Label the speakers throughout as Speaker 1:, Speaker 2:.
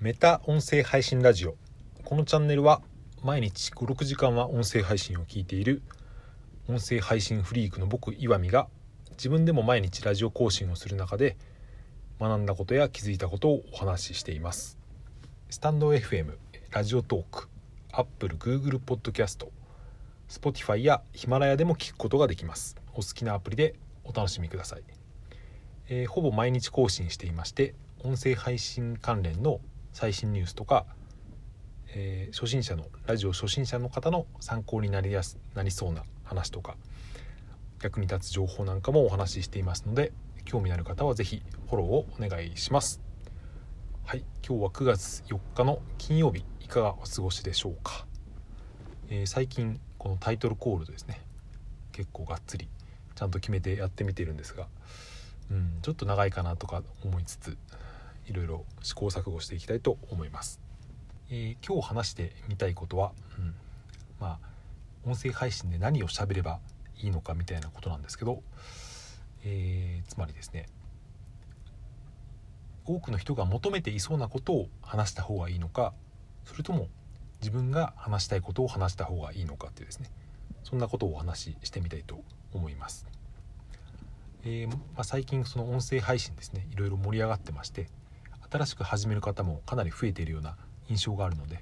Speaker 1: メタ音声配信ラジオ。このチャンネルは毎日56時間は音声配信を聞いている音声配信フリークの僕岩見が自分でも毎日ラジオ更新をする中で学んだことや気づいたことをお話ししています。スタンド FM ラジオトークアップル Google ポッドキャスト Spotify やヒマラヤでも聞くことができます。お好きなアプリでお楽しみください、えー、ほぼ毎日更新していまして音声配信関連の最新ニュースとか、えー、初心者のラジオ初心者の方の参考になりやすなりそうな話とか役に立つ情報なんかもお話ししていますので興味のある方は是非フォローをお願いします。はい今日は9月4日の金曜日いかがお過ごしでしょうか、えー、最近このタイトルコールですね結構がっつりちゃんと決めてやってみてるんですがうんちょっと長いかなとか思いつついろいろ試行錯誤していきたいと思います。えー、今日話してみたいことは、うん、まあ音声配信で何を喋ればいいのかみたいなことなんですけど、えー、つまりですね多くの人が求めていそうなことを話した方がいいのかそれとも自分が話したいことを話した方がいいのかっていうですねそんなことをお話ししてみたいと思います。えー、まあ、最近その音声配信ですねいろいろ盛り上がってまして新しく始める方もかなり増えているような印象があるので、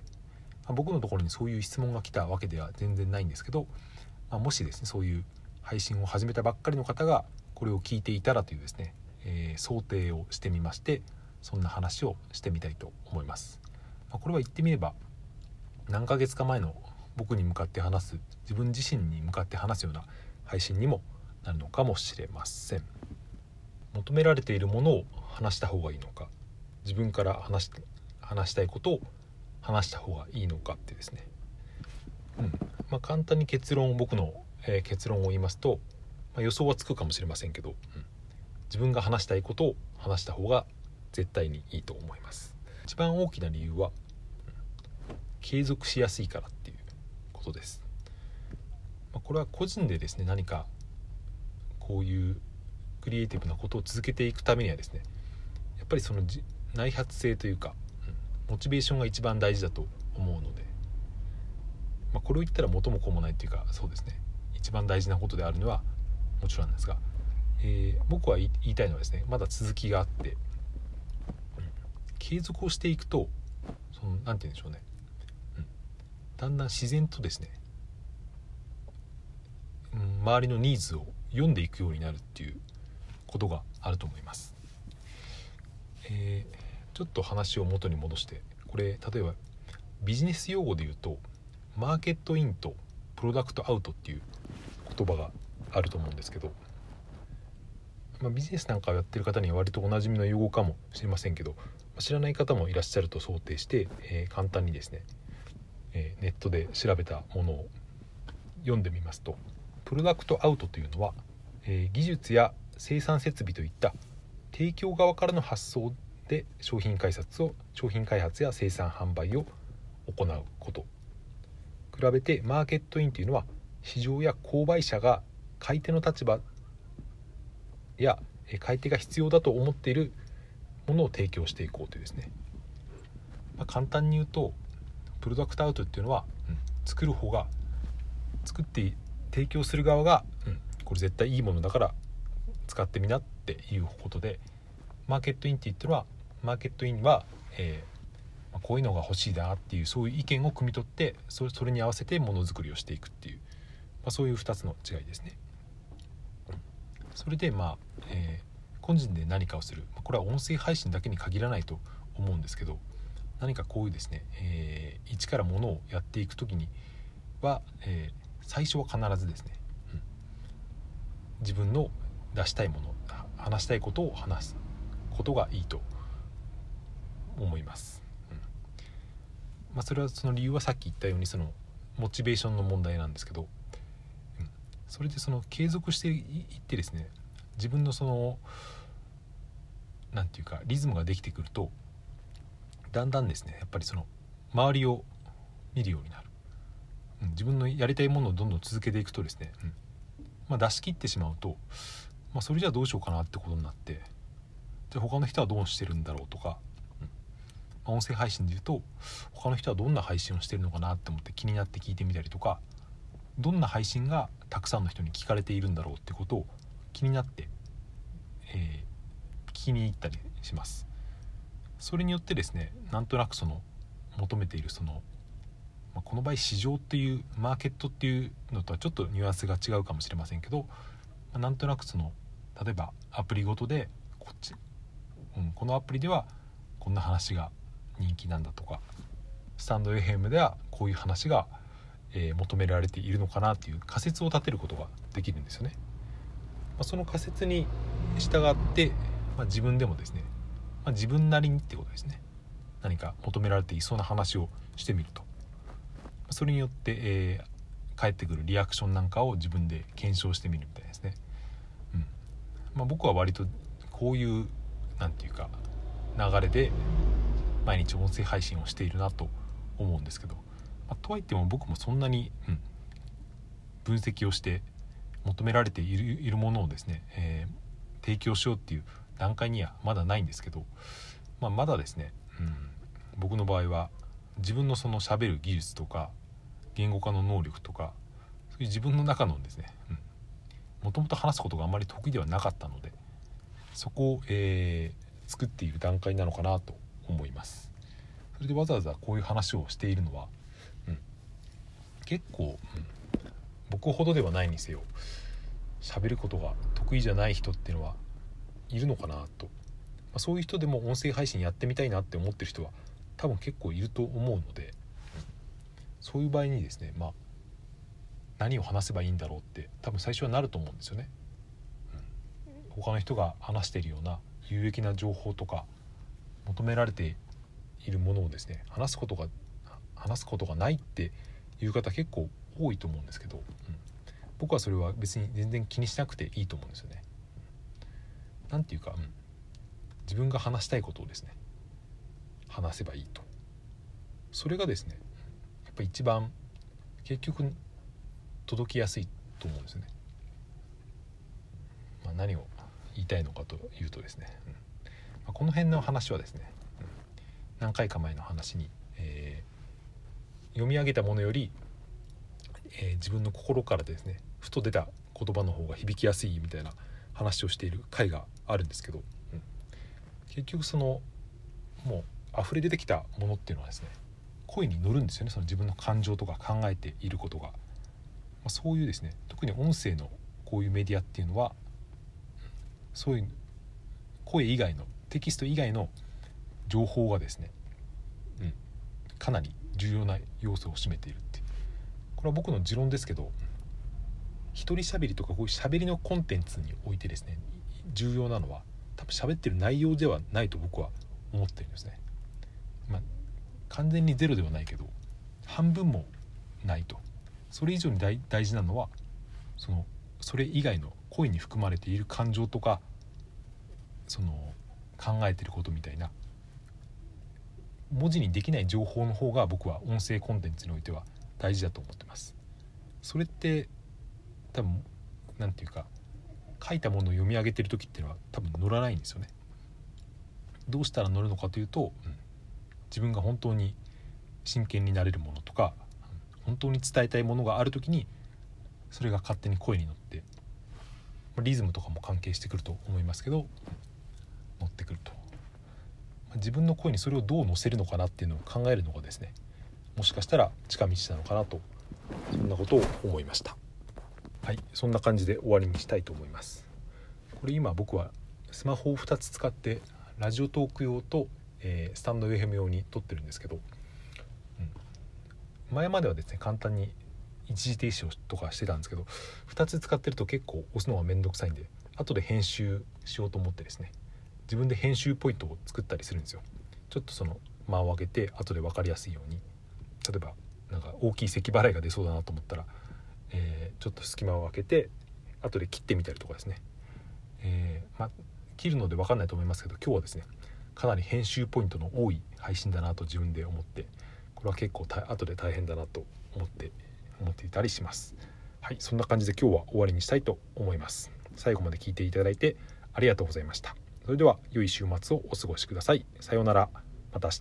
Speaker 1: まあ、僕のところにそういう質問が来たわけでは全然ないんですけど、まあ、もしですねそういう配信を始めたばっかりの方がこれを聞いていたらというですね、えー、想定をしてみましてそんな話をしてみたいと思います。まあ、これは言ってみれば何ヶ月か前の僕に向かって話す自分自身に向かって話すような配信にもなるのかもしれません求められているものを話した方がいいのか自分から話し話したいことを話した方がいいのかってですね、うん。まあ、簡単に結論僕の、えー、結論を言いますと、まあ、予想はつくかもしれませんけど、うん、自分が話したいことを話した方が絶対にいいと思います。一番大きな理由は、うん、継続しやすいからっていうことです、まあ、これは個人でですね何かこういうクリエイティブなことを続けていくためにはですねやっぱりその内発性というか、うん、モチベーションが一番大事だと思うので、まあ、これを言ったら元も子もないというかそうですね一番大事なことであるのはもちろんなんですが、えー、僕は言いたいのはですねまだ続きがあって、うん、継続をしていくとその何て言うんでしょうね、うん、だんだん自然とですね、うん、周りのニーズを読んでいくようになるっていうことがあると思います。えーちょっと話を元に戻してこれ例えばビジネス用語で言うとマーケットインとプロダクトアウトっていう言葉があると思うんですけど、まあ、ビジネスなんかをやってる方には割とおなじみの用語かもしれませんけど知らない方もいらっしゃると想定して、えー、簡単にですね、えー、ネットで調べたものを読んでみますとプロダクトアウトというのは、えー、技術や生産設備といった提供側からの発想で商品開発を商品開発や生産販売を行うこと。比べてマーケットインというのは市場や購買者が買い手の立場や買い手が必要だと思っているものを提供していこうというですね、まあ、簡単に言うとプロダクトアウトっていうのは、うん、作る方が作って提供する側が、うん、これ絶対いいものだから使ってみなっていうことでマーケットインって言ってるのはマーケットインは、えー、まあ、こういうのが欲しいなっていうそういう意見を汲み取ってそれそれに合わせてものづくりをしていくっていう、まあ、そういう2つの違いですね。それでまあ、えー、個人で何かをする。これは音声配信だけに限らないと思うんですけど何かこういうですね、えー、一からものをやっていく時には、えー、最初は必ずですね、うん、自分の出したいもの話したいことを話すことがいいと思います。うん。まあ、それはその理由はさっき言ったようにそのモチベーションの問題なんですけど、うん、それでその継続していってですね自分のその何て言うかリズムができてくるとだんだんですねやっぱりその周りを見るようになる、うん、自分のやりたいものをどんどん続けていくとですね、うん。まあ、出し切ってしまうと、まあ、それじゃあどうしようかなってことになってじゃあ他の人はどうしてるんだろうとか、音声配信で言うと他の人はどんな配信をしてるのかなって思って気になって聞いてみたりとかどんな配信がたくさんの人に聞かれているんだろうってことを気になって、えー、聞きに行ったりします。それによってですねなんとなくその求めているその、まあ、この場合市場っていうマーケットっていうのとはちょっとニュアンスが違うかもしれませんけど、まあ、なんとなくその例えばアプリごとでこっち、うん、このアプリではこんな話が人気なんだとかスタンド FM ではこういう話が、えー、求められているのかなっていう仮説を立てることができるんですよね。まあ、その仮説に従って、まあ、自分でもですね、まあ、自分なりにってことですね何か求められていそうな話をしてみるとそれによって、えー、返ってくるリアクションなんかを自分で検証してみるみたいですね。うんまあ、僕は割とこういう何て言うか流れで毎日音声配信をしているなと思うんですけど、まあ、とはいっても僕もそんなに、うん、分析をして求められているものをですね、えー、提供しようっていう段階にはまだないんですけど、まあ、まだですね、うん、僕の場合は自分のその喋る技術とか言語化の能力とかそういう自分の中のですねもともと話すことがあまり得意ではなかったのでそこを、えー、作っている段階なのかなと思います。それでわざわざこういう話をしているのは、うん、結構、うん、僕ほどではないにせよ喋ることが得意じゃない人っていうのはいるのかなと、まあ、そういう人でも音声配信やってみたいなって思ってる人は多分結構いると思うので、うん、そういう場合にですねまあ何を話せばいいんだろうって多分最初はなると思うんですよね。うん、他の人が話してるような有益な情報とか求められているものをですね話すことが話すことがないっていう方結構多いと思うんですけど、うん、僕はそれは別に全然気にしなくていいと思うんですよね。なんていうか、うん、自分が話したいことをですね話せばいいと。それがですねやっぱ一番結局届きやすいと思うんですよね。まあ、何を言いたいのかというとですね、うん。まあ、この辺の話はですね、うん、何回か前の話に、えー、読み上げたものよりえー、自分の心からですねふと出た言葉の方が響きやすいみたいな話をしている回があるんですけど、うん、結局そのもう溢れ出てきたものっていうのはですね声に乗るんですよねその自分の感情とか考えていることが、まあ、そういうですね特に音声のこういうメディアっていうのはそういう声以外のテキスト以外の情報がですね、うん、かなり重要な要素を占めているってこれは僕の持論ですけど一人喋りとかこういう喋りのコンテンツにおいてですね重要なのは多分喋ってる内容ではないと僕は思ってるんですね。まあ、完全にゼロではないけど半分もないとそれ以上に大事なのはそのそれ以外の声に含まれている感情とかその考えてることみたいな。文字にできない情報の方が僕は音声コンテンツにおいては大事だと思ってます。それって多分何て言うか書いたものを読み上げてる時っていうのは多分乗らないんですよね。どうしたら乗るのかというと、うん、自分が本当に真剣になれるものとか本当に伝えたいものがある時にそれが勝手に声に乗ってリズムとかも関係してくると思いますけど乗ってくると。自分の声にそれをどう乗せるのかなっていうのを考えるのがですねもしかしたら近道なのかなとそんなことを思いました。はいそんな感じで終わりにしたいと思います。これ今僕はスマホを2つ使ってラジオトーク用と、えー、スタンド FM 用に撮ってるんですけど、うん、前まではですね簡単に一時停止をとかしてたんですけど2つ使ってると結構押すのがめんどくさいんで後で編集しようと思ってですね自分で編集ポイントを作ったりするんですよ。ちょっとその間を空けて後で分かりやすいように。例えばなんか大きい咳払いが出そうだなと思ったら、えー、ちょっと隙間を空けて後で切ってみたりとかですね、えー、ま切るので分かんないと思いますけど今日はですねかなり編集ポイントの多い配信だなと自分で思ってこれは結構後で大変だなと思って思っていたりします。はいそんな感じで今日は終わりにしたいと思います。最後まで聞いていただいてありがとうございました。それでは良い週末をお過ごしください。さようなら。また明日。